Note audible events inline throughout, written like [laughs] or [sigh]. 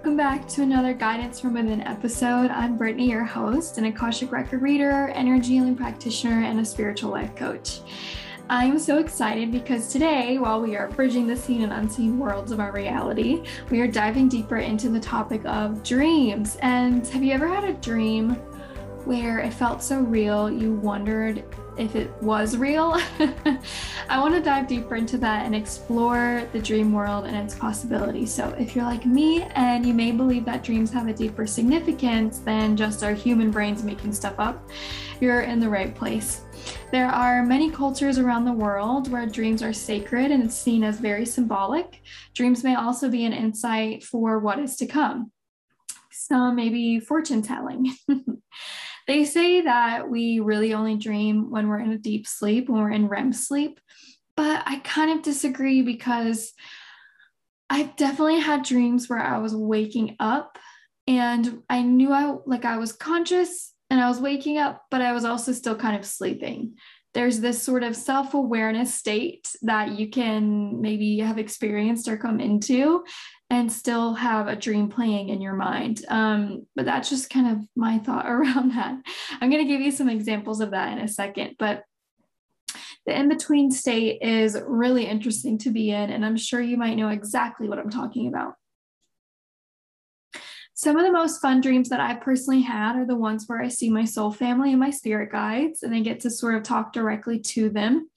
Welcome back to another Guidance from Within episode. I'm Brittany, your host, an Akashic Record reader, energy healing practitioner, and a spiritual life coach. I'm so excited because today, while we are bridging the seen and unseen worlds of our reality, we are diving deeper into the topic of dreams. And have you ever had a dream where it felt so real you wondered if it was real. [laughs] I want to dive deeper into that and explore the dream world and its possibilities. So, if you're like me and you may believe that dreams have a deeper significance than just our human brains making stuff up, you're in the right place. There are many cultures around the world where dreams are sacred and it's seen as very symbolic. Dreams may also be an insight for what is to come. Some maybe fortune telling. [laughs] They say that we really only dream when we're in a deep sleep, when we're in REM sleep. But I kind of disagree because I've definitely had dreams where I was waking up and I knew I like I was conscious and I was waking up, but I was also still kind of sleeping. There's this sort of self awareness state that you can maybe have experienced or come into and still have a dream playing in your mind. Um, but that's just kind of my thought [laughs] around that. I'm going to give you some examples of that in a second. But the in between state is really interesting to be in, and I'm sure you might know exactly what I'm talking about. Some of the most fun dreams that I've personally had are the ones where I see my soul family and my spirit guides, and I get to sort of talk directly to them.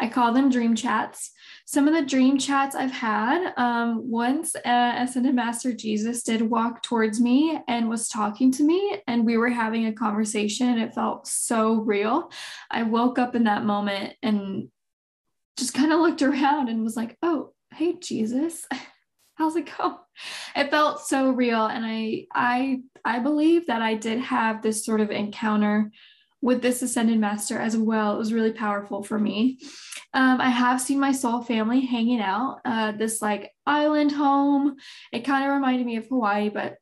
I call them dream chats some of the dream chats I've had. Um, once uh, Ascended Master Jesus did walk towards me and was talking to me, and we were having a conversation, and it felt so real. I woke up in that moment and just kind of looked [laughs] around and was like, oh, hey, Jesus. [laughs] How's it going? It felt so real. And I I I believe that I did have this sort of encounter with this ascended master as well. It was really powerful for me. Um, I have seen my soul family hanging out, uh, this like island home. It kind of reminded me of Hawaii, but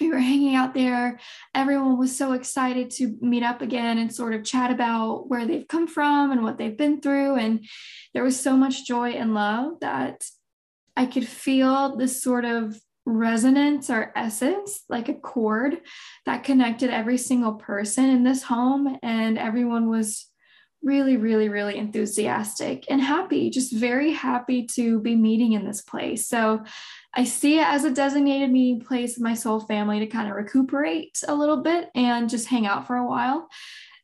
we were hanging out there. Everyone was so excited to meet up again and sort of chat about where they've come from and what they've been through. And there was so much joy and love that I could feel this sort of resonance or essence, like a chord that connected every single person in this home. And everyone was really, really, really enthusiastic and happy, just very happy to be meeting in this place. So I see it as a designated meeting place with my soul family to kind of recuperate a little bit and just hang out for a while.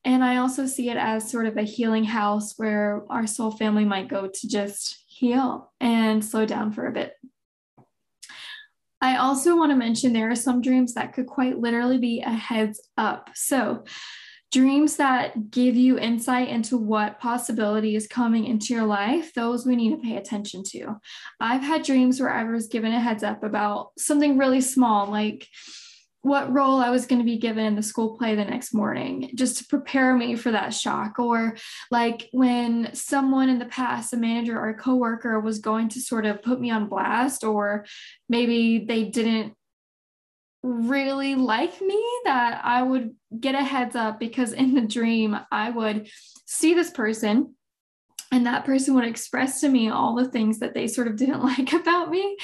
And I also see it as sort of a healing house where our soul family might go to just heal and slow down for a bit. I also want to mention there are some dreams that could quite literally be a heads up. So, dreams that give you insight into what possibility is coming into your life, those we need to pay attention to. I've had dreams where I was given a heads up about something really small, like what role I was going to be given in the school play the next morning, just to prepare me for that shock. Or like when someone in the past, a manager or a coworker, was going to sort of put me on blast, or maybe they didn't really like me, that I would get a heads up because in the dream, I would see this person and that person would express to me all the things that they sort of didn't [laughs] like about me.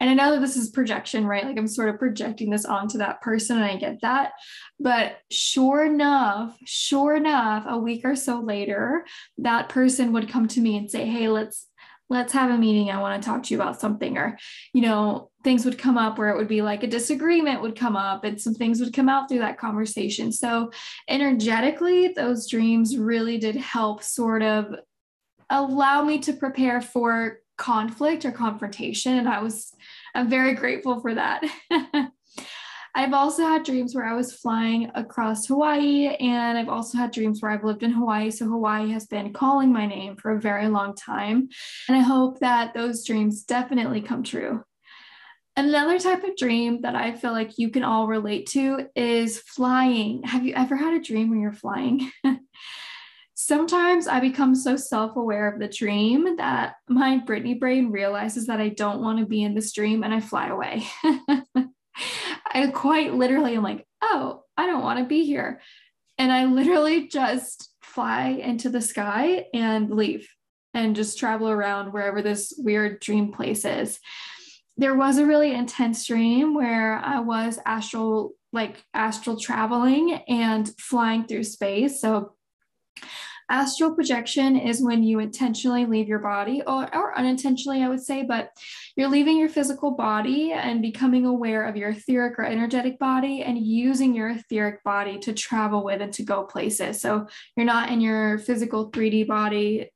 And i know that this is projection right? Like i'm sort of projecting this onto that person and i get that. But sure enough sure enough a week or so later that person would come to me and say hey let's let's have a meeting. I want to talk to you about something. Or you know things would come up where it would be like a disagreement would come up and some things would come out through that conversation. So energetically those dreams really did help sort of allow me to prepare for conflict or confrontation. And I was, I'm very grateful for that. [laughs] I've also had dreams where I was flying across Hawaii, and I've also had dreams where I've lived in Hawaii. So Hawaii has been calling my name for a very long time. And I hope that those dreams definitely come true. Another type of dream that I feel like you can all relate to is flying. Have you ever had a dream where you're flying? [laughs] Sometimes I become so self aware of the dream that my Brittany brain realizes that I don't want to be in this dream and I fly away. [laughs] I quite literally am like, oh, I don't want to be here. And I literally just fly into the sky and leave and just travel around wherever this weird dream place is. there was a really intense dream where I was astral, like astral traveling and flying through space. So, astral projection is when you intentionally leave your body, or, or unintentionally, I would say, but you're leaving your physical body and becoming aware of your etheric or energetic body and using your etheric body to travel with and to go places. So, you're not in your physical 3D body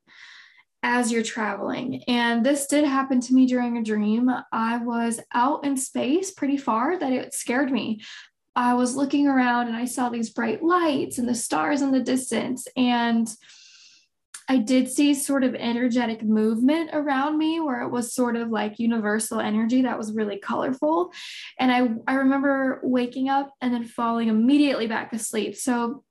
as you're traveling. And this did happen to me during a dream. I was out in space pretty far that it scared me. I was looking around and I saw these bright lights and the stars in the distance. And I did see sort of energetic movement around me where it was sort of like universal energy that was really colorful. And I, I remember waking up and then falling immediately back asleep. So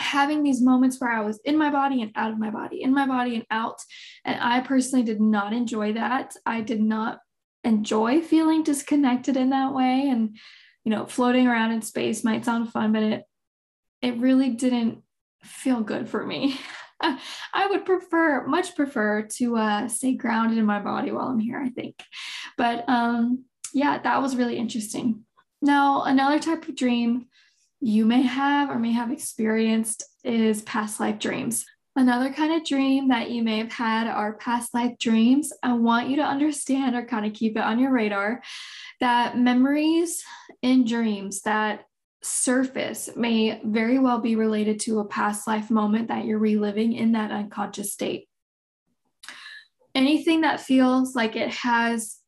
having these moments where I was in my body and out of my body, in my body and out. And I personally did not enjoy that. I did not enjoy feeling disconnected in that way. And, you know, floating around in space might sound fun, but it it really didn't feel good for me. [laughs] I would prefer, much prefer to uh, stay grounded in my body while I'm here, I think. But um, yeah, that was really interesting. Now, another type of dream you may have or may have experienced is past life dreams. Another kind of dream that you may have had are past life dreams. I want you to understand or kind of keep it on your radar that memories in dreams that surface may very well be related to a past life moment that you're reliving in that unconscious state. Anything that feels like it has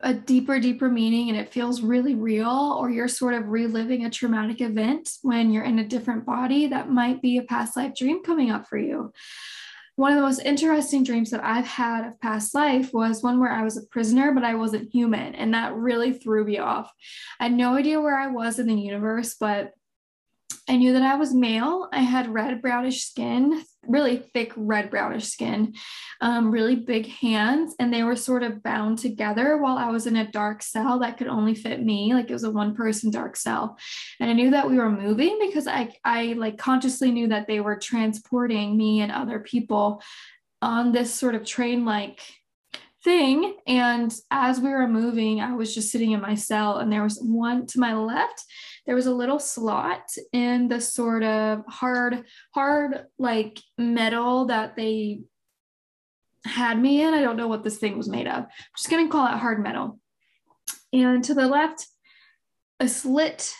a deeper, deeper meaning and it feels really real, or you're sort of reliving a traumatic event when you're in a different body, that might be a past life dream coming up for you. One of the most interesting dreams that I've had of past life was one where I was a prisoner, but I wasn't human. And that really threw me off. I had no idea where I was in the universe, but I knew that I was male. I had red brownish skin, really thick red brownish skin, um, really big hands, and they were sort of bound together while I was in a dark cell that could only fit me. Like it was a one person dark cell. And I knew that we were moving because I, I like consciously knew that they were transporting me and other people on this sort of train like thing. And as we were moving, I was just sitting in my cell, and there was one to my left there was a little slot in the sort of hard, hard like metal that they had me in. I don't know what this thing was made of. I'm just going to call it hard metal. And to the left, a slit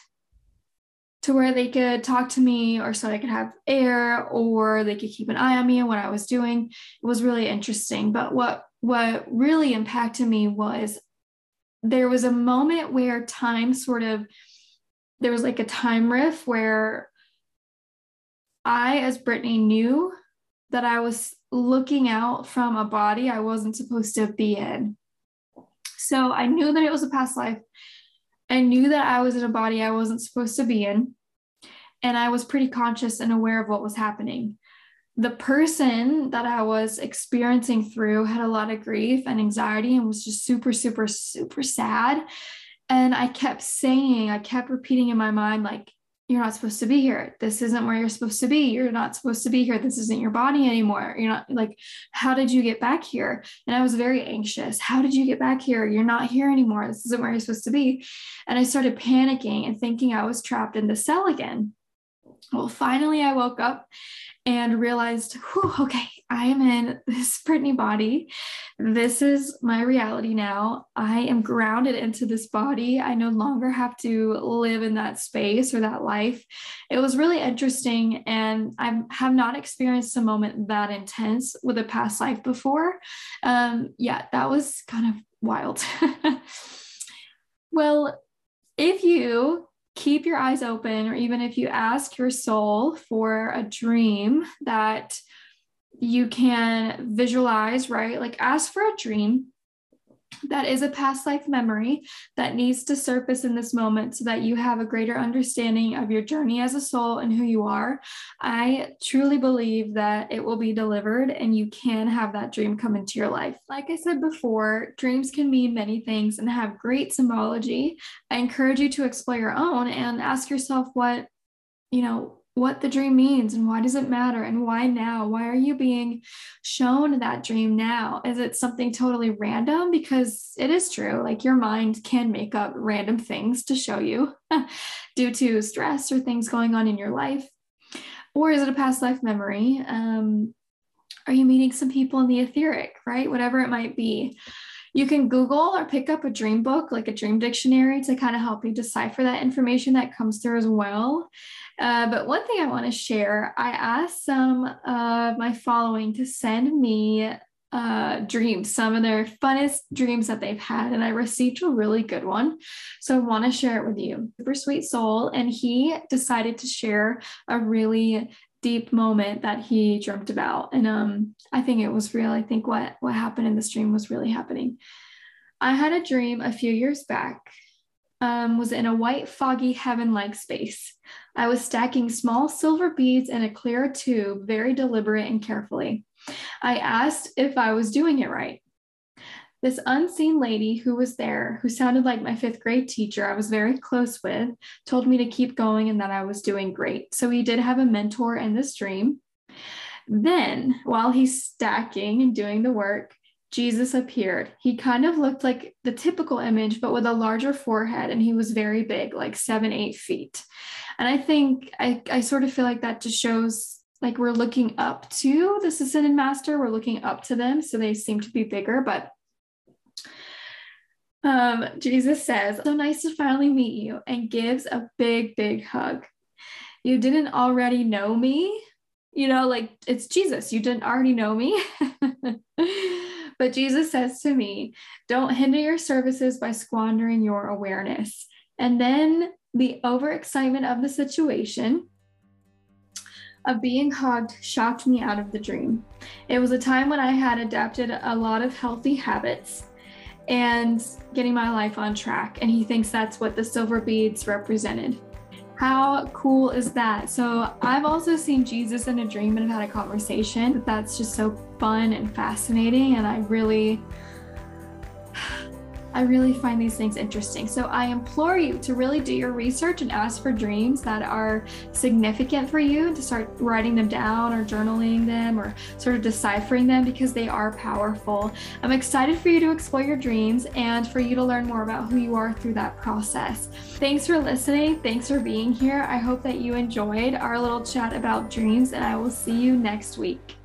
to where they could talk to me or so I could have air or they could keep an eye on me and what I was doing. It was really interesting. But what what really impacted me was there was a moment where time sort of there was like a time riff where I, as Brittany, knew that I was looking out from a body I wasn't supposed to be in. So I knew that it was a past life. I knew that I was in a body I wasn't supposed to be in. And I was pretty conscious and aware of what was happening. The person that I was experiencing through had a lot of grief and anxiety and was just super, super, super sad. And I kept saying, I kept repeating in my mind, like, you're not supposed to be here. This isn't where you're supposed to be. You're not supposed to be here. This isn't your body anymore. You're not like, how did you get back here? And I was very anxious. How did you get back here? You're not here anymore. This isn't where you're supposed to be. And I started panicking and thinking I was trapped in the cell again. Well, finally, I woke up and realized, whew, okay, I am in this Brittany body. This is my reality now. I am grounded into this body. I no longer have to live in that space or that life. It was really interesting. And I have not experienced a moment that intense with a past life before. Um, yeah, that was kind of wild. [laughs] well, if you keep your eyes open, or even if you ask your soul for a dream that you can visualize, right? Like ask for a dream that is a past life memory that needs to surface in this moment so that you have a greater understanding of your journey as a soul and who you are. I truly believe that it will be delivered and you can have that dream come into your life. Like I said before, dreams can mean many things and have great symbology. I encourage you to explore your own and ask yourself what, you know, what the dream means and why does it matter and why now? Why are you being shown that dream now? Is it something totally random? Because it is true, like your mind can make up random things to show you [laughs] due to stress or things going on in your life. Or is it a past life memory? Um, are you meeting some people in the etheric, right? Whatever it might be. You can Google or pick up a dream book, like a dream dictionary, to kind of help you decipher that information that comes through as well. Uh, but one thing I want to share I asked some of my following to send me uh, dreams, some of their funnest dreams that they've had, and I received a really good one. So I want to share it with you. Super sweet soul, and he decided to share a really deep moment that he dreamt about. And um, I think it was real. I think what what happened in this dream was really happening. I had a dream a few years back. Um, was in a white, foggy, heaven-like space. I was stacking small silver beads in a clear tube, very deliberate and carefully. I asked if I was doing it right. This unseen lady who was there, who sounded like my fifth grade teacher I was very close with, told me to keep going and that I was doing great. So he did have a mentor in this dream. Then, while he's stacking and doing the work, Jesus appeared. He kind of looked like the typical image, but with a larger forehead, and he was very big, like seven, eight feet. And I think I, I sort of feel like that just shows like we're looking up to the ascended master, we're looking up to them. So they seem to be bigger, but um, Jesus says, So nice to finally meet you, and gives a big, big hug. You didn't already know me. You know, like it's Jesus. You didn't already know me. [laughs] but Jesus says to me, Don't hinder your services by squandering your awareness. And then the overexcitement of the situation of being hugged shocked me out of the dream. It was a time when I had adapted a lot of healthy habits and getting my life on track. And he thinks that's what the silver beads represented. How cool is that? So, I've also seen Jesus in a dream and have had a conversation. That's just so fun and fascinating. And I really I really find these things interesting. So I implore you to really do your research and ask for dreams that are significant for you, to start writing them down or journaling them or sort of deciphering them because they are powerful. I'm excited for you to explore your dreams and for you to learn more about who you are through that process. Thanks for listening. Thanks for being here. I hope that you enjoyed our little chat about dreams, and I will see you next week.